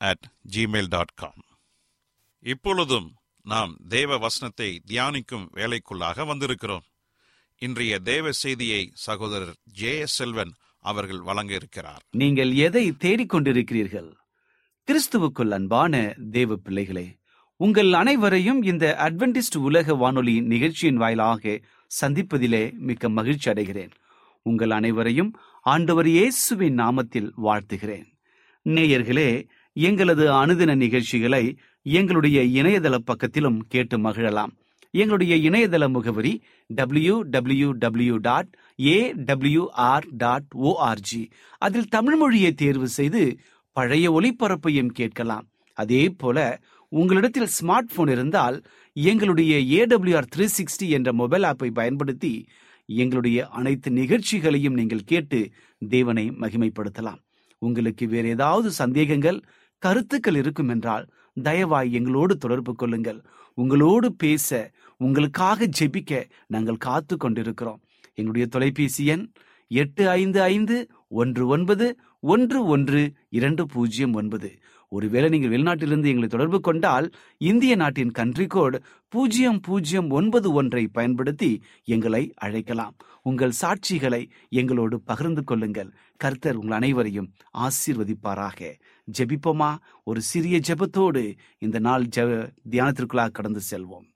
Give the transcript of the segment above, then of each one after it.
at Gmail dot com இப்பொழுதும் நாம் தேவ வசனத்தை தியானிக்கும் வேலைக்குள்ளாக வந்திருக்கிறோம். இன்றைய தேவ செய்தியை சகோதரர் ஜே எஸ் செல்வன் அவர்கள் வழங்க இருக்கிறார் நீங்கள் எதை தேடிக்கொண்டிருக்கிறீர்கள்? கிறிஸ்துவுக்குள் அன்பான தேவ பிள்ளைகளே உங்கள் அனைவரையும் இந்த அட்வென்டிஸ்ட் உலக வானொலி நிகழ்ச்சியின் வாயிலாக சந்திப்பதிலே மிக்க மகிழ்ச்சி அடைகிறேன். உங்கள் அனைவரையும் ஆண்டவர் இயேசுவின் நாமத்தில் வாழ்த்துகிறேன். நேயர்களே எங்களது அனுதின நிகழ்ச்சிகளை எங்களுடைய இணையதள பக்கத்திலும் கேட்டு மகிழலாம். எங்களுடைய இணையதள முகவரி W W W dot A WR dot ORG அதில் தமிழ் மொழியை தேர்வு செய்து பழைய ஒளிபரப்பையும் கேட்கலாம். அதே போல உங்களிடத்தில் ஸ்மார்ட் போன் இருந்தால் எங்களுடைய ஏடபிள்யூஆர் த்ரீ சிக்ஸ்டி என்ற மொபைல் ஆப்பை பயன்படுத்தி எங்களுடைய அனைத்து நிகழ்ச்சிகளையும் நீங்கள் கேட்டு தேவனை மகிமைப்படுத்தலாம். உங்களுக்கு வேறு ஏதாவது சந்தேகங்கள் கருத்துக்கள் இருக்கும் என்றால் தயவாய் எங்களோடு தொடர்பு கொள்ளுங்கள். உங்களோடு பேச உங்களுக்காக ஜெபிக்க நாங்கள் காத்து கொண்டிருக்கிறோம். எங்களுடைய தொலைபேசி எண் எட்டு ஐந்து ஐந்து ஒன்று ஒன்பது ஒன்று ஒன்று இரண்டு பூஜ்ஜியம் ஒன்பது. ஒருவேளை நீங்கள் வெளிநாட்டிலிருந்து எங்களை தொடர்பு கொண்டால் இந்திய நாட்டின் கன்ட்ரி கோடு பூஜ்ஜியம் பூஜ்ஜியம் ஒன்பது ஒன்றை பயன்படுத்தி எங்களை அழைக்கலாம். உங்கள் சாட்சிகளை எங்களோடு பகிர்ந்து கொள்ளுங்கள். கர்த்தர் உங்கள் அனைவரையும் ஆசீர்வதிப்பாராக. ஜெபிப்போமா? ஒரு சிறிய ஜெபத்தோடு இந்த நாள் ஜெப தியானத்திற்குள்ளாக கடந்து செல்வோம்.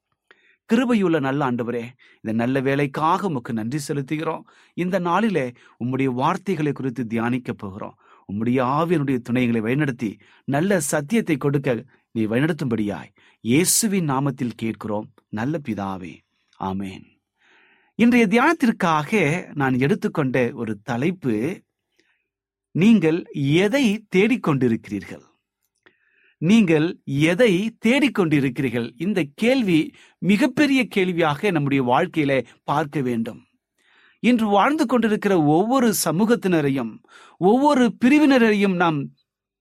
கிருபையுள்ள நல்ல ஆண்டவரே இந்த நல்ல வேலைக்காக உமக்கு நன்றி செலுத்துகிறோம். இந்த நாளிலே உம்முடைய வார்த்தைகளை குறித்து தியானிக்க போகிறோம். உம்முடைய ஆவியனுடைய துணைகளை வழிநடத்தி நல்ல சத்தியத்தை கொடுக்க நீ வழிநடத்தும்படியாய். இயேசுவின் நாமத்தில் கேட்கிறோம். நல்ல பிதாவே. ஆமேன். இன்றைய தியானத்திற்காக நான் எடுத்துக்கொண்ட ஒரு தலைப்பு நீங்கள் எதை தேடிக்கொண்டிருக்கிறீர்கள்? நீங்கள் எதை தேடிக்கொண்டிருக்கிறீர்கள்? இந்த கேள்வி மிகப்பெரிய கேள்வியாக நம்முடைய வாழ்க்கையில பார்க்க வேண்டும். இன்று வாழ்ந்து கொண்டிருக்கிற ஒவ்வொரு சமூகத்தினரையும் ஒவ்வொரு பிரிவினரையும் நாம்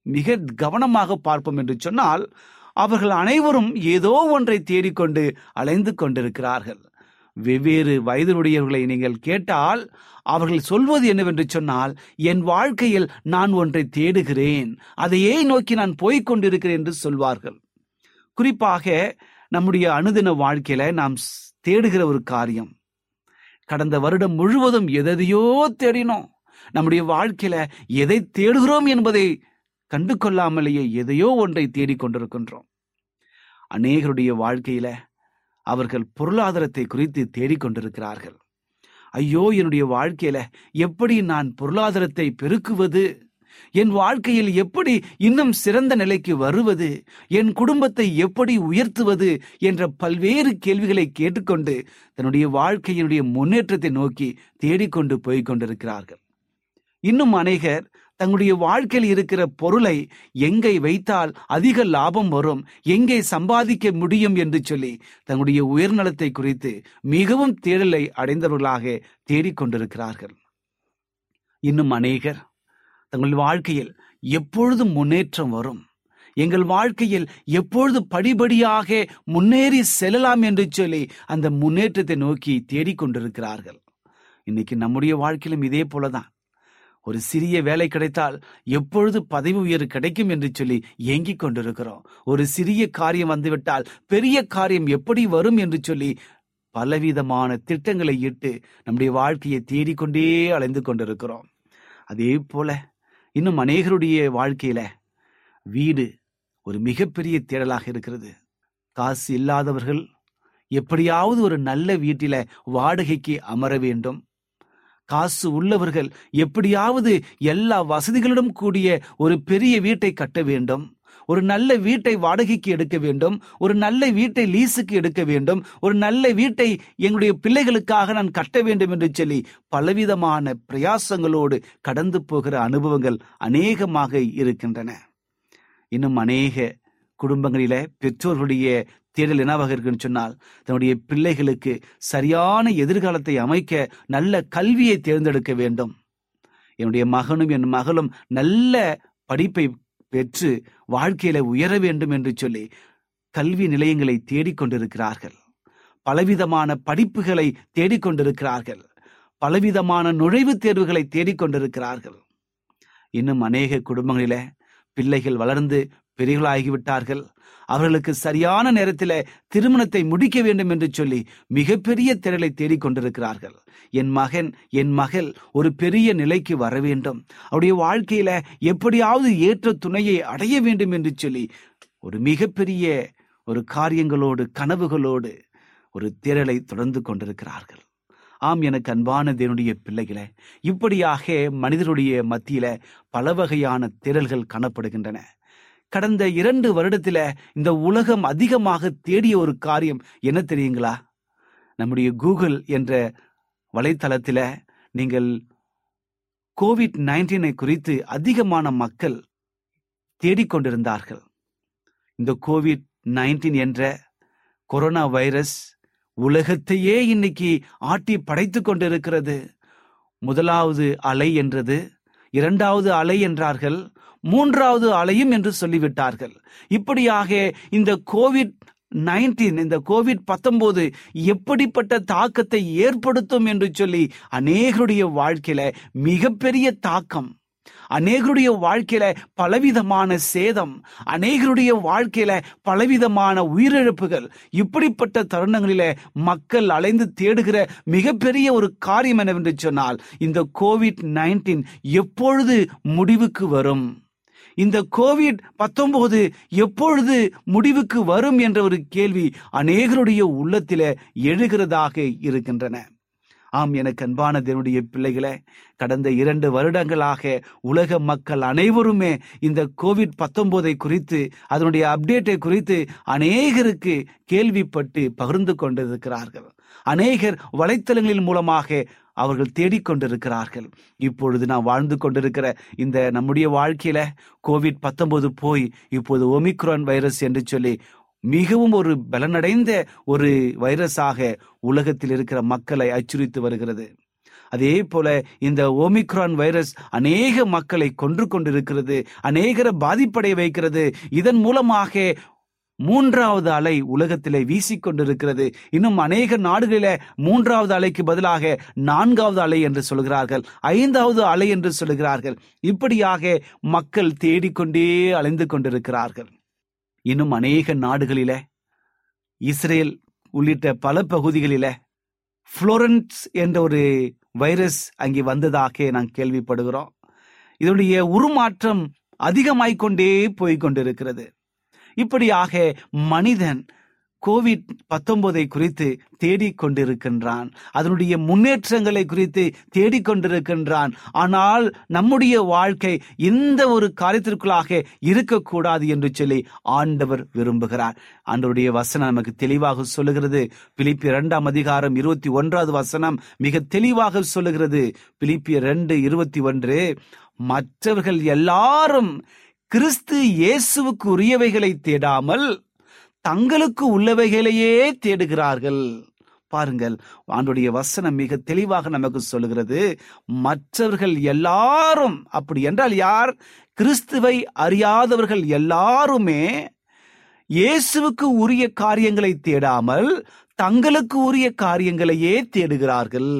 மிக கவனமாக பார்ப்போம் என்று சொன்னால் அவர்கள் அனைவரும் ஏதோ ஒன்றை தேடிக்கொண்டு அலைந்து கொண்டிருக்கிறார்கள். வெவ்வேறு வயதினுடையவர்களை நீங்கள் கேட்டால் அவர்கள் சொல்வது என்னவென்று சொன்னால் என் வாழ்க்கையில் நான் ஒன்றை தேடுகிறேன். அதையே நோக்கி நான் போய்கொண்டிருக்கிறேன் என்று சொல்வார்கள். குறிப்பாக நம்முடைய அனுதின வாழ்க்கையில நாம் தேடுகிற ஒரு காரியம். கடந்த வருடம் முழுவதும் எதையோ தேடினோம். நம்முடைய வாழ்க்கையில எதை தேடுகிறோம் என்பதை கண்டு கொள்ளாமலேயே எதையோ ஒன்றை தேடிக்கொண்டிருக்கின்றோம் அநேகருடைய வாழ்க்கையில அவர்கள் பொருளாதாரத்தை குறித்து தேடிக்கொண்டிருக்கிறார்கள். ஐயோ என்னுடைய வாழ்க்கையில எப்படி நான் பொருளாதாரத்தை பெருக்குவது? என் வாழ்க்கையில் எப்படி இன்னும் சிறந்த நிலைக்கு வருவது? என் குடும்பத்தை எப்படி உயர்த்துவது? என்ற பல்வேறு கேள்விகளை கேட்டுக்கொண்டு தன்னுடைய வாழ்க்கையினுடைய முன்னேற்றத்தை நோக்கி தேடிக்கொண்டு போய்கொண்டிருக்கிறார்கள் இன்னும் அநேகர் தங்களுடைய வாழ்க்கையில் இருக்கிற பொருளை எங்கே வைத்தால் அதிக லாபம் வரும் எங்கே சம்பாதிக்க முடியும் என்று சொல்லி தங்களுடைய உயர்நலத்தை குறித்து மிகவும் தேடலை அடைந்தவர்களாக தேடிக்கொண்டிருக்கிறார்கள். இன்னும் அநேகர் தங்கள் வாழ்க்கையில் எப்பொழுதும் முன்னேற்றம் வரும் எங்கள் வாழ்க்கையில் எப்பொழுது படிபடியாக முன்னேறி செல்லலாம் என்று சொல்லி அந்த முன்னேற்றத்தை நோக்கி தேடிக்கொண்டிருக்கிறார்கள். இன்னைக்கு நம்முடைய வாழ்க்கையிலும் இதே போலதான். ஒரு சிறிய வேலை கிடைத்தால் எப்பொழுது பதவி உயர்வு கிடைக்கும் என்று சொல்லி ஏங்கிக் கொண்டிருக்கிறோம். ஒரு சிறிய காரியம் வந்துவிட்டால் பெரிய காரியம் எப்படி வரும் என்று சொல்லி பலவிதமான திட்டங்களை இட்டு நம்முடைய வாழ்க்கையை தேடிக்கொண்டே அலைந்து கொண்டிருக்கிறோம். அதே போல இன்னும் அநேகருடைய வாழ்க்கையில வீடு ஒரு மிகப்பெரிய தேடலாக இருக்கிறது. காசு இல்லாதவர்கள் எப்படியாவது ஒரு நல்ல வீட்டில வாடகைக்கு அமர வேண்டும். காசு உள்ளவர்கள் எப்படியாவது எல்லா வசதிகளிடம் கூடிய ஒரு பெரிய வீட்டை கட்ட வேண்டும். ஒரு நல்ல வீட்டை வாடகைக்கு எடுக்க வேண்டும். ஒரு நல்ல வீட்டை லீஸுக்கு எடுக்க வேண்டும். ஒரு நல்ல வீட்டை எங்களுடைய பிள்ளைகளுக்காக நான் கட்ட வேண்டும் என்று சொல்லி பலவிதமான பிரயாசங்களோடு கடந்து போகிற அனுபவங்கள் அநேகமாக இருக்கின்றன. இன்னும் அநேக குடும்பங்களில பெற்றோர்களுடைய தேடல் என்னவாக இருக்குன்னு சொன்னால் தன்னுடைய பிள்ளைகளுக்கு சரியான எதிர்காலத்தை அமைக்க நல்ல கல்வியை தேர்ந்தெடுக்க வேண்டும். என்னுடைய மகனும் என் மகளும் நல்ல படிப்பை பெற்று வாழ்க்கையில உயர வேண்டும் என்று சொல்லி கல்வி நிலையங்களை தேடிக்கொண்டிருக்கிறார்கள். பலவிதமான படிப்புகளை தேடிக்கொண்டிருக்கிறார்கள். பலவிதமான நுழைவுத் தேர்வுகளை தேடிக்கொண்டிருக்கிறார்கள். இன்னும் அநேக குடும்பங்களில பிள்ளைகள் வளர்ந்து பெரியவர்களாகிவிட்டார்கள் அவர்களுக்கு சரியான நேரத்தில் திருமணத்தை முடிக்க வேண்டும் என்று சொல்லி மிகப்பெரிய திரளை தேடிக்கொண்டிருக்கிறார்கள். என் மகன் என் மகள் ஒரு பெரிய நிலைக்கு வர வேண்டும். அவருடைய வாழ்க்கையில எப்படியாவது ஏற்ற துணையை அடைய வேண்டும் என்று சொல்லி ஒரு மிகப்பெரிய ஒரு காரியங்களோடு கனவுகளோடு ஒரு திரளை தொடர்ந்து கொண்டிருக்கிறார்கள். ஆம் எனக்கு அன்பான தேவனுடைய பிள்ளைகளே இப்படியாக மனிதருடைய மத்தியில பல வகையான திரள்கள் காணப்படுகின்றன. கடந்த இரண்டு வருடத்துல இந்த உலகம் அதிகமாக தேடிய ஒரு காரியம் என்ன தெரியுங்களா? நம்முடைய கூகுள் என்ற வலைத்தளத்தில் நீங்கள் கோவிட் நைன்டீனை குறித்து அதிகமான மக்கள் தேடிக்கொண்டிருந்தார்கள். இந்த கோவிட் நைன்டீன் என்ற கொரோனா வைரஸ் உலகத்தையே இன்னைக்கு ஆட்டி படைத்து கொண்டிருக்கிறது. முதலாவது அலை என்றது இரண்டாவது அலை என்றார்கள் மூன்றாவது அலையும் என்று சொல்லிவிட்டார்கள். இப்படியாக இந்த கோவிட் நைன்டீன் இந்த கோவிட் பத்தொன்பது எப்படிப்பட்ட தாக்கத்தை ஏற்படுத்தும் என்று சொல்லி அநேகருடைய வாழ்க்கையில மிகப்பெரிய தாக்கம் அநேகருடைய வாழ்க்கையில பலவிதமான சேதம் அநேகருடைய வாழ்க்கையில பலவிதமான உயிரிழப்புகள் இப்படிப்பட்ட தருணங்களில மக்கள் அலைந்து தேடுகிற மிகப்பெரிய ஒரு காரியம் என்னவென்று சொன்னால் இந்த கோவிட் நைன்டீன் எப்பொழுது முடிவுக்கு வரும்? இந்த கோவிட் பத்தொன்பது எப்பொழுது முடிவுக்கு வரும் என்ற ஒரு கேள்வி அநேகருடைய உள்ளத்தில எழுகிறதாக இருக்கின்றன. ஆம் எனக்கு அன்பான தேவனுடைய பிள்ளைகளே கடந்த இரண்டு வருடங்களாக உலக மக்கள் அனைவருமே இந்த கோவிட் பத்தொன்பதை குறித்து அதனுடைய அப்டேட்டை குறித்து அநேகருக்கு கேள்விப்பட்டு பகிர்ந்து கொண்டிருக்கிறார்கள். அநேகர் வலைத்தளங்களின் மூலமாக அவர்கள் தேடிக்கொண்டிருக்கிறார்கள் இப்பொழுது நான் வாழ்ந்து கொண்டிருக்கிற இந்த நம்முடைய வாழ்க்கையில கோவிட் பத்தொன்பது போய் இப்போது ஒமிக்ரான் வைரஸ் என்று சொல்லி மிகவும் ஒரு பலனடைந்த ஒரு வைரஸாக உலகத்தில் இருக்கிற மக்களை அச்சுறுத்தி வருகிறது. அதே போல இந்த ஓமிக்ரான் வைரஸ் அநேக மக்களை கொன்று கொண்டிருக்கிறது அநேகரை பாதிப்படைய வைக்கிறது. இதன் மூலமாக மூன்றாவது அலை உலகத்திலே வீசிக்கொண்டிருக்கிறது இன்னும் அநேக நாடுகளில மூன்றாவது அலைக்கு பதிலாக நான்காவது அலை என்று சொல்கிறார்கள் ஐந்தாவது அலை என்று சொல்கிறார்கள். இப்படியாக மக்கள் தேடிக்கொண்டே அலைந்து கொண்டிருக்கிறார்கள். இன்னும் அநேக நாடுகளில இஸ்ரேல் உள்ளிட்ட பல பகுதிகளில புளோரன்ஸ் என்ற ஒரு வைரஸ் அங்கே வந்ததாக நாம் கேள்விப்படுகிறோம். இதனுடைய உருமாற்றம் அதிகமாய்க்கொண்டே போய்கொண்டிருக்கிறது இப்படியாக மனிதன் கோவிட் பத்தொன்பதை குறித்து தேடிக்கொண்டிருக்கின்றான். அதனுடைய முன்னேற்றங்களை குறித்து தேடிக்கொண்டிருக்கின்றான். ஆனால் நம்முடைய வாழ்க்கை எந்த ஒரு காரியத்திற்குள்ளாக இருக்கக்கூடாது என்று சொல்லி ஆண்டவர் விரும்புகிறார். ஆண்டவருடைய வசனம் நமக்கு தெளிவாக சொல்லுகிறது. பிலிப்பி இரண்டாம் அதிகாரம் இருபத்தி ஒன்றாவது வசனம் மிக தெளிவாக சொல்லுகிறது. பிலிப்பி ரெண்டு இருபத்தி ஒன்று மற்றவர்கள் எல்லாரும் கிறிஸ்து இயேசுவுக்கு உரியவைகளை தேடாமல் தங்களுக்கு உள்ளவைகளையே தேடுகிறார்கள். பாருங்கள் ஆண்டுடைய வசனம் மிக தெளிவாக நமக்கு சொல்லுகிறது. மற்றவர்கள் எல்லாரும் அப்படி என்றால் யார்? கிறிஸ்துவை அறியாதவர்கள் எல்லாருமே இயேசுவுக்கு உரிய காரியங்களை தேடாமல் தங்களுக்கு உரிய காரியங்களையே தேடுகிறார்கள்.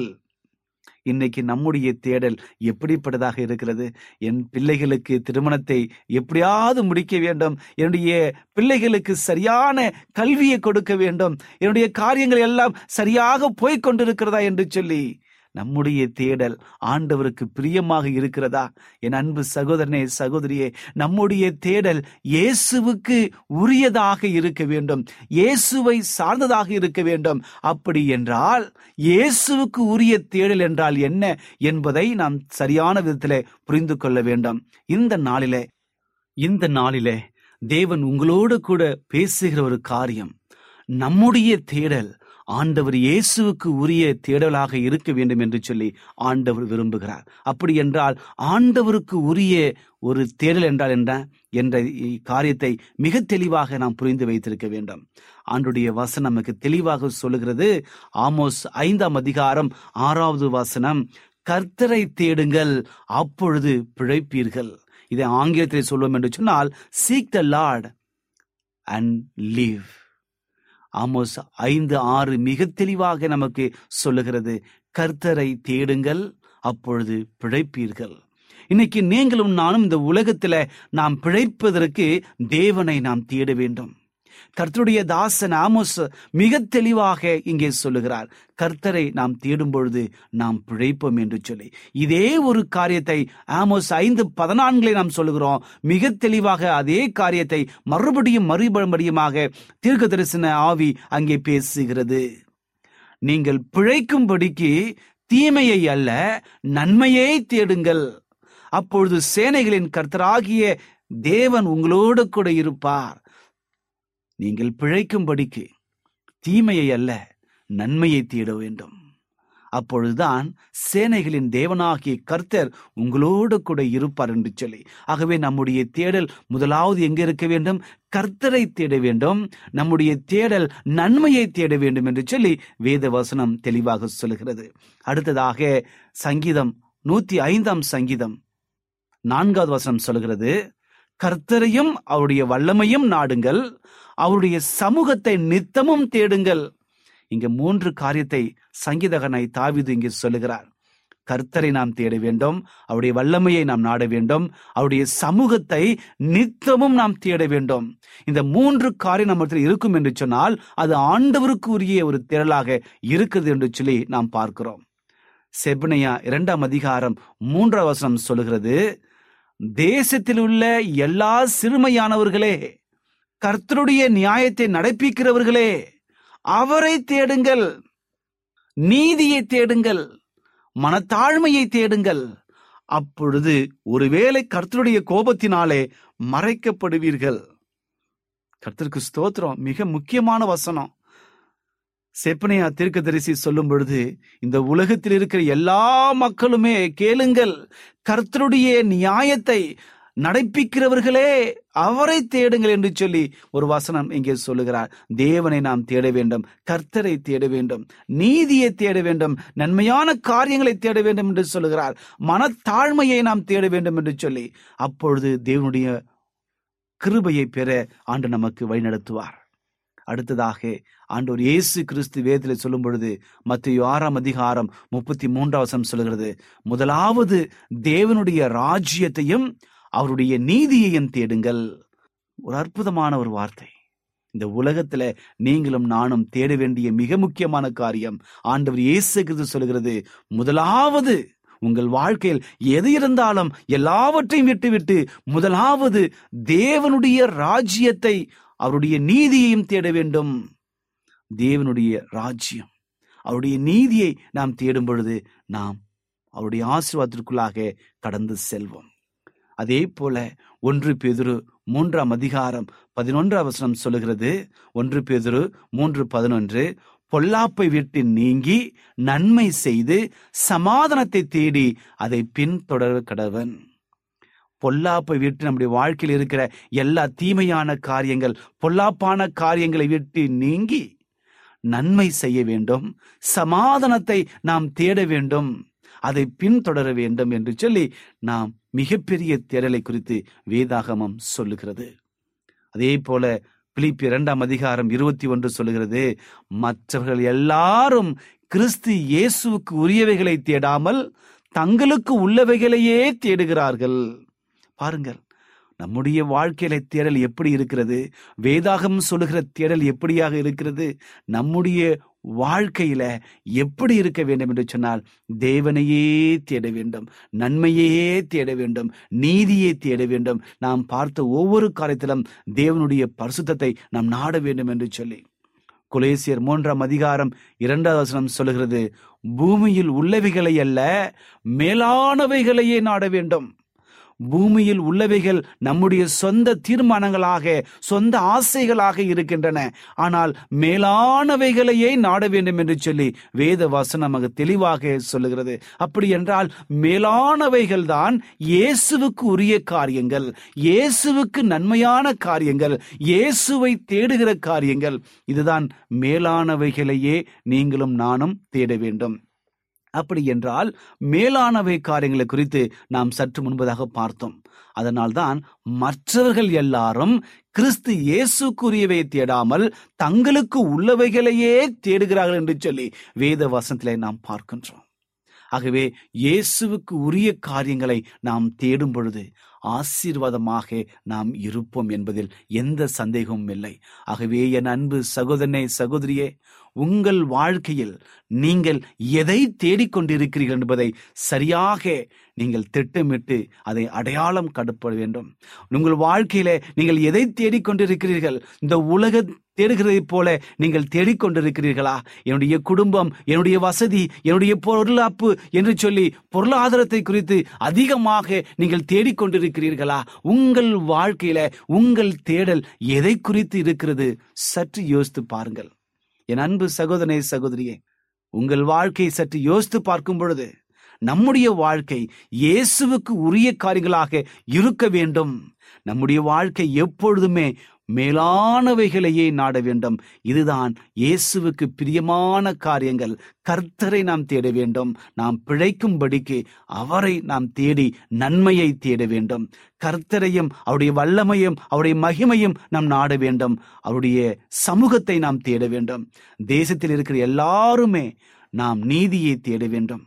இன்னைக்கு நம்முடைய தேடல் எப்படிப்பட்டதாக இருக்கிறது? என் பிள்ளைகளுக்கு திருமணத்தை எப்படியாவது முடிக்க வேண்டும். என்னுடைய பிள்ளைகளுக்கு சரியான கல்வியை கொடுக்க வேண்டும். என்னுடைய காரியங்கள் எல்லாம் சரியாக போய்க் கொண்டிருக்கிறதா என்று சொல்லி நம்முடைய தேடல் ஆண்டவருக்கு பிரியமாக இருக்கிறதா? என் அன்பு சகோதரனே சகோதரியே நம்முடைய தேடல் இயேசுவுக்கு உரியதாக இருக்க வேண்டும். இயேசுவை சார்ந்ததாக இருக்க வேண்டும். அப்படி என்றால் இயேசுவுக்கு உரிய தேடல் என்றால் என்ன என்பதை நாம் சரியான விதத்திலே புரிந்து கொள்ள வேண்டும். இந்த நாளிலே இந்த நாளிலே தேவன் உங்களோடு கூட பேசுகிற ஒரு காரியம் நம்முடைய தேடல் ஆண்டவர் இயேசுவுக்கு உரிய தேடலாக இருக்க வேண்டும் என்று சொல்லி ஆண்டவர் விரும்புகிறார். அப்படி என்றால் ஆண்டவருக்கு உரிய ஒரு தேடல் என்றால் என்ன? என்ற காரியத்தை மிக தெளிவாக நாம் புரிந்து வைத்திருக்க வேண்டும். ஆண்டுடைய வசனம் நமக்கு தெளிவாக சொல்லுகிறது. ஆமோஸ் ஐந்தாம் அதிகாரம் ஆறாவது வசனம் கர்த்தரை தேடுங்கள் அப்பொழுது பிழைப்பீர்கள். இதை ஆங்கிலத்தில் சொல்லுவோம் என்று சொன்னால் seek the Lord and live Amos ஐந்து ஆறு மிக தெளிவாக நமக்கு சொல்லுகிறது. கர்த்தரை தேடுங்கள் அப்பொழுது பிழைப்பீர்கள். இன்னைக்கு நீங்களும் நானும் இந்த உலகத்துல நாம் பிழைப்பதற்கு தேவனை நாம் தேட வேண்டும். கர்த்தருடைய தாசன் ஆமோஸ் மிக தெளிவாக இங்கே சொல்லுகிறார். கர்த்தரை நாம் தேடும் பொழுது நாம் பிழைப்போம் என்று சொல்லி. இதே ஒரு காரியத்தை ஆமோஸ் ஐந்து பதினான்களை நாம் சொல்லுகிறோம். மிக தெளிவாக அதே காரியத்தை மறுபடியும் மறுபடியுமாக தீர்க்க தரிசன ஆவி அங்கே பேசுகிறது. நீங்கள் பிழைக்கும்படிக்கு தீமையை அல்ல நன்மையை தேடுங்கள். அப்பொழுது சேனைகளின் கர்த்தராகிய தேவன் உங்களோடு கூட இருப்பார். நீங்கள் பிழைக்கும்படிக்கு தீமையை அல்ல நன்மையை தேட வேண்டும். அப்பொழுதுதான் சேனைகளின் தேவனாகிய கர்த்தர் உங்களோடு கூட இருப்பார் என்று சொல்லி. ஆகவே நம்முடைய தேடல் முதலாவது எங்க இருக்க வேண்டும்? கர்த்தரை தேட வேண்டும். நம்முடைய தேடல் நன்மையை தேட வேண்டும் என்று சொல்லி வேத வசனம் தெளிவாக சொல்கிறது அடுத்ததாக சங்கீதம் நூத்தி ஐந்தாம் சங்கீதம் நான்காவது வசனம் சொல்கிறது கர்த்தரையும் அவருடைய வல்லமையும் நாடுங்கள். அவருடைய சமூகத்தை நித்தமும் தேடுங்கள். இங்க மூன்று காரியத்தை சங்கீதகனை தாவிது இங்கே சொல்லுகிறார். கர்த்தரை நாம் தேட வேண்டும் அவருடைய வல்லமையை நாம் நாட வேண்டும் அவருடைய சமூகத்தை நித்தமும் நாம் தேட வேண்டும். இந்த மூன்று காரியம் நம்மிடத்தில் இருக்கும் என்று சொன்னால் அது ஆண்டவருக்கு உரிய ஒரு திரளாக இருக்குது என்று சொல்லி நாம் பார்க்கிறோம். செபனையா இரண்டாம் அதிகாரம் மூன்றாம் வசனம் சொல்லுகிறது தேசத்தில் உள்ள எல்லா சிறுமையானவர்களே கர்த்தருடைய நியாயத்தை நடப்பிக்கிறவர்களே அவரை தேடுங்கள். நீதியை தேடுங்கள். மனத்தாழ்மையை தேடுங்கள். அப்பொழுது ஒருவேளை கர்த்தருடைய கோபத்தினாலே மறைக்கப்படுவீர்கள். கர்த்தருக்கு ஸ்தோத்திரம். மிக முக்கியமான வசனம். செப்பனையா தீர்க்கதரிசி சொல்லும் பொழுது இந்த உலகத்தில் இருக்கிற எல்லா மக்களுமே கேளுங்கள். கர்த்தருடைய நியாயத்தை நடைப்பிக்கிறவர்களே அவரை தேடுங்கள் என்று சொல்லி ஒரு வசனம் இங்கே சொல்லுகிறார். தேவனை நாம் தேட வேண்டும் கர்த்தரை தேட வேண்டும் நீதியை தேட வேண்டும் நன்மையான காரியங்களை தேட வேண்டும் என்று சொல்லுகிறார். மனத்தாழ்மையை நாம் தேட வேண்டும் என்று சொல்லி அப்பொழுது தேவனுடைய கிருபையை பெற ஆண்டு நமக்கு வழிநடத்துவார். அடுத்ததாக ஆண்டோர் இயேசு கிறிஸ்து வேதத்தில் சொல்லும் பொழுது மத்திய ஆறாம் அதிகாரம் முப்பத்தி மூன்றாவசம் சொல்கிறது சொல்லுகிறது. முதலாவது தேவனுடைய ராஜ்யத்தையும் அவருடைய நீதியையும் தேடுங்கள். ஒரு அற்புதமான ஒரு வார்த்தை. இந்த உலகத்துல நீங்களும் நானும் தேட வேண்டிய மிக முக்கியமான காரியம் ஆண்டவர் இயேசு கிறிஸ்து சொல்கிறது முதலாவது உங்கள் வாழ்க்கையில் எது இருந்தாலும் எல்லாவற்றையும் விட்டுவிட்டு முதலாவது தேவனுடைய ராஜ்யத்தை அவருடைய நீதியையும் தேட வேண்டும். தேவனுடைய ராஜ்யம். அவருடைய நீதியை நாம் தேடும் பொழுது நாம் அவருடைய ஆசீர்வாதத்திற்குள்ளாக கடந்து செல்வோம். அதே போல ஒன்று பேதுரு மூன்றாம் அதிகாரம் பதினொன்றாம் வசனம் சொல்லுகிறது. ஒன்று பேதுரு மூன்று பதினொன்று பொல்லாப்பை விட்டு நீங்கி நன்மை செய்து சமாதானத்தை தேடி அதை பின்தொடர கடவன். பொல்லாப்பை விட்டு நம்முடைய வாழ்க்கையில் இருக்கிற எல்லா தீமையான காரியங்கள் பொல்லாப்பான காரியங்களை விட்டு நீங்கி நன்மை செய்ய வேண்டும் சமாதானத்தை நாம் தேட வேண்டும். அதை பின்தொடர வேண்டும் என்று சொல்லி நாம் மிகப்பெரிய தேடலை குறித்து வேதாகமம் சொல்லுகிறது. அதே போல பிலிப் இரண்டாம் அதிகாரம் இருபத்தி ஒன்று சொல்லுகிறது மற்றவர்கள் எல்லாரும் கிறிஸ்து இயேசுவுக்கு உரியவைகளை தேடாமல் தங்களுக்கு உள்ளவைகளையே தேடுகிறார்கள். பாருங்கள் நம்முடைய வாழ்க்கையில தேடல் எப்படி இருக்கிறது? வேதாகம் சொல்லுகிற தேடல் எப்படியாக இருக்கிறது? நம்முடைய வாழ்க்கையில எப்படி இருக்க வேண்டும் என்று சொன்னால் தேவனையே தேட வேண்டும் நன்மையே தேட வேண்டும் நீதியை தேட வேண்டும். நாம் பார்த்த ஒவ்வொரு காரியத்திலும் தேவனுடைய பரிசுத்தத்தை நாம் நாட வேண்டும் என்று சொல்லி. குலேசியர் மூன்றாம் அதிகாரம் இரண்டாவது வசனம் சொல்லுகிறது பூமியில் உள்ளவைகளை அல்ல மேலானவைகளையே நாட வேண்டும். பூமியில் உள்ளவைகள் நம்முடைய சொந்த தீர்மானங்களாக சொந்த ஆசைகளாக இருக்கின்றன. ஆனால் மேலானவைகளையே நாட வேண்டும் என்று சொல்லி வேத வசனம் நமக்கு தெளிவாக சொல்லுகிறது. அப்படி என்றால் மேலானவைகள் தான் இயேசுவுக்கு உரிய காரியங்கள் இயேசுவுக்கு நன்மையான காரியங்கள் இயேசுவை தேடுகிற காரியங்கள். இதுதான் மேலானவைகளையே நீங்களும் நானும் தேட வேண்டும். அப்படி என்றால் மேலானவை காரியங்களை குறித்து நாம் சற்று முன்பதாக பார்த்தோம். அதனால்தான் மற்றவர்கள் எல்லாரும் கிறிஸ்து இயேசுக்குரியவை தேடாமல் தங்களுக்கு உள்ளவைகளையே தேடுகிறார்கள் என்று சொல்லி வேத வசனத்திலே நாம் பார்க்கின்றோம். ஆகவே இயேசுவுக்கு உரிய காரியங்களை நாம் தேடும் பொழுது ஆசீர்வாதமாக நாம் இருப்போம் என்பதில் எந்த சந்தேகமும் இல்லை. ஆகவே என் அன்பு சகோதரனே சகோதரியே உங்கள் வாழ்க்கையில் நீங்கள் எதை தேடிக்கொண்டிருக்கிறீர்கள் என்பதை சரியாக நீங்கள் திட்டமிட்டு அதை அடையாளம் கடுப்பட வேண்டும். உங்கள் வாழ்க்கையில நீங்கள் எதை தேடிக்கொண்டிருக்கிறீர்கள்? இந்த உலக தேடுகிறதைப் போல நீங்கள் தேடிக்கொண்டிருக்கிறீர்களா? என்னுடைய குடும்பம் என்னுடைய வசதி என்னுடைய பொருளாப்பு என்று சொல்லி பொருளாதாரத்தை குறித்து அதிகமாக நீங்கள் தேடிக்கொண்டிருக்கிறீர்களா. உங்கள் வாழ்க்கையில உங்கள் தேடல் எதை குறித்து இருக்கிறது? சற்று யோசித்து பாருங்கள். என் அன்பு சகோதரனே சகோதரியே உங்கள் வாழ்க்கையை சற்று யோசித்து பார்க்கும் பொழுது நம்முடைய வாழ்க்கை இயேசுவுக்கு உரிய காரியங்களாக இருக்க வேண்டும். நம்முடைய வாழ்க்கை எப்பொழுதுமே மேலானவைகளையே நாட வேண்டும். இதுதான் இயேசுவுக்கு பிரியமான காரியங்கள். கர்த்தரை நாம் தேட வேண்டும். நாம் பிழைக்கும்படிக்கு அவரை நாம் தேடி நன்மையை தேட வேண்டும். கர்த்தரையும் அவருடைய வல்லமையும் அவருடைய மகிமையும் நாம் நாட வேண்டும். அவருடைய சமூகத்தை நாம் தேட வேண்டும். தேசத்தில் இருக்கிற எல்லாருமே நாம் நீதியை தேட வேண்டும்.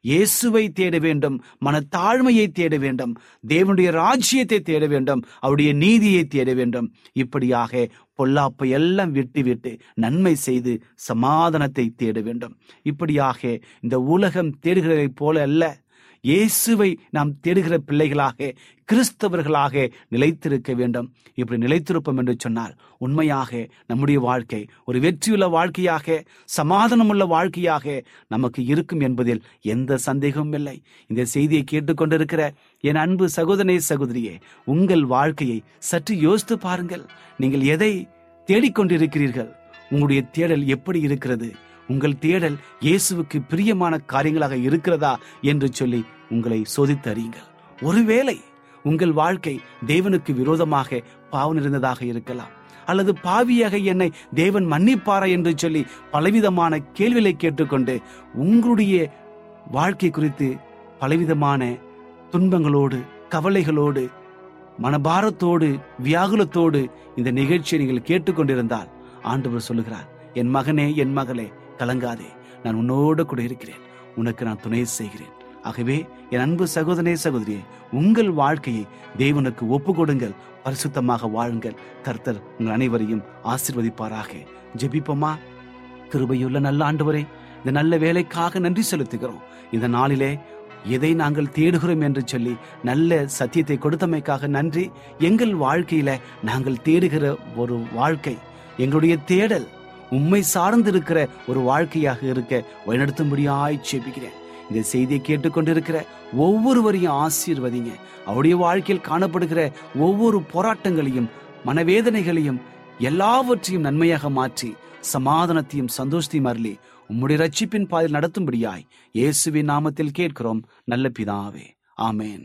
இயேசுவை தேட வேண்டும் மனத்தாழ்மையை தேட வேண்டும் தேவனுடைய ராஜ்யத்தை தேட வேண்டும் அவருடைய நீதியை தேட வேண்டும். இப்படியாக பொல்லாப்பை எல்லாம் விட்டு விட்டு நன்மை செய்து சமாதானத்தை தேட வேண்டும். இப்படியாக இந்த உலகம் தேடுகிறதைப் போல அல்ல இயேசுவை நாம் தேடுகிற பிள்ளைகளாக கிறிஸ்தவர்களாக நிலைத்திருக்க வேண்டும். இப்படி நிலைத்திருப்போம் என்று சொன்னால் உண்மையாக நம்முடைய வாழ்க்கை ஒரு வெற்றியுள்ள வாழ்க்கையாக சமாதானமுள்ள வாழ்க்கையாக நமக்கு இருக்கும் என்பதில் எந்த சந்தேகமும் இல்லை. இந்த செய்தியை கேட்டுக்கொண்டிருக்கிற என் அன்பு சகோதரே சகோதரியே உங்கள் வாழ்க்கையை சற்று யோசித்து பாருங்கள். நீங்கள் எதை தேடிக்கொண்டிருக்கிறீர்கள்? உங்களுடைய தேடல் எப்படி இருக்கிறது? உங்கள் தேடல் இயேசுவுக்கு பிரியமான காரியங்களாக இருக்கிறதா என்று சொல்லி உங்களை சோதித்து அறியுங்கள் ஒருவேளை உங்கள் வாழ்க்கை தேவனுக்கு விரோதமாக பாவம் இருந்ததாக இருக்கலாம். அல்லது பாவியாக என்னை தேவன் மன்னிப்பாரா என்று சொல்லி பலவிதமான கேள்விகளை கேட்டுக்கொண்டு உங்களுடைய வாழ்க்கை குறித்து பலவிதமான துன்பங்களோடு கவலைகளோடு மனபாரத்தோடு வியாகுலத்தோடு இந்த நிகழ்ச்சியை நீங்கள் கேட்டுக்கொண்டிருந்தால் ஆண்டவர் சொல்லுகிறார் என் மகனே என் மகளே கலங்காதே. நான் உன்னோடு கூட இருக்கிறேன். உனக்கு நான் துணை செய்கிறேன். ஆகவே என் அன்பு சகோதரே சகோதரியே உங்கள் வாழ்க்கையை தேவனுக்கு ஒப்பு கொடுங்கள் பரிசுத்தமாக வாழுங்கள். கர்த்தர் உங்கள் அனைவரையும் ஆசிர்வதிப்பாராக. ஜெபிப்போமா? கிருபையுள்ள நல்ல ஆண்டவரே இந்த நல்ல வேலைக்காக நன்றி செலுத்துகிறோம். இந்த நாளிலே எதை நாங்கள் தேடுகிறோம் என்று சொல்லி நல்ல சத்தியத்தை கொடுத்தமைக்காக நன்றி. எங்கள் வாழ்க்கையில நாங்கள் தேடுகிற ஒரு வாழ்க்கை எங்களுடைய தேடல் உம்மை சார்ந்திருக்கிற ஒரு வாழ்க்கையாக இருக்க வழிநடத்தும்படியாய் செபிக்கிறேன் இந்த செய்தியை கேட்டுக்கொண்டிருக்கிற ஒவ்வொருவரையும் ஆசீர்வதிங்க. அவருடைய வாழ்க்கையில் காணப்படுகிற ஒவ்வொரு போராட்டங்களையும் மனவேதனைகளையும் எல்லாவற்றையும் நன்மையாக மாற்றி சமாதானத்தையும் சந்தோஷத்தையும் அருளி உம்முடைய ரட்சிப்பின் பாதையில் நடத்தும்படியாய் இயேசுவின் நாமத்தில் கேட்கிறோம். நல்ல பிதாவே. ஆமேன்.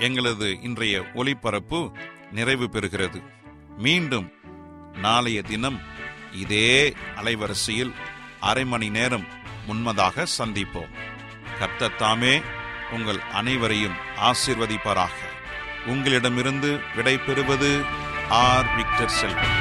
எங்களது இன்றைய ஒளிபரப்பு நிறைவு பெறுகிறது. மீண்டும் நாளைய தினம் இதே அலைவரிசையில் அரை மணி நேரம் முன்மதாக சந்திப்போம். கர்த்தத்தாமே உங்கள் அனைவரையும் ஆசிர்வதிப்பாராக. உங்களிடமிருந்து விடை பெறுவது ஆர். விக்டர் செல்வன்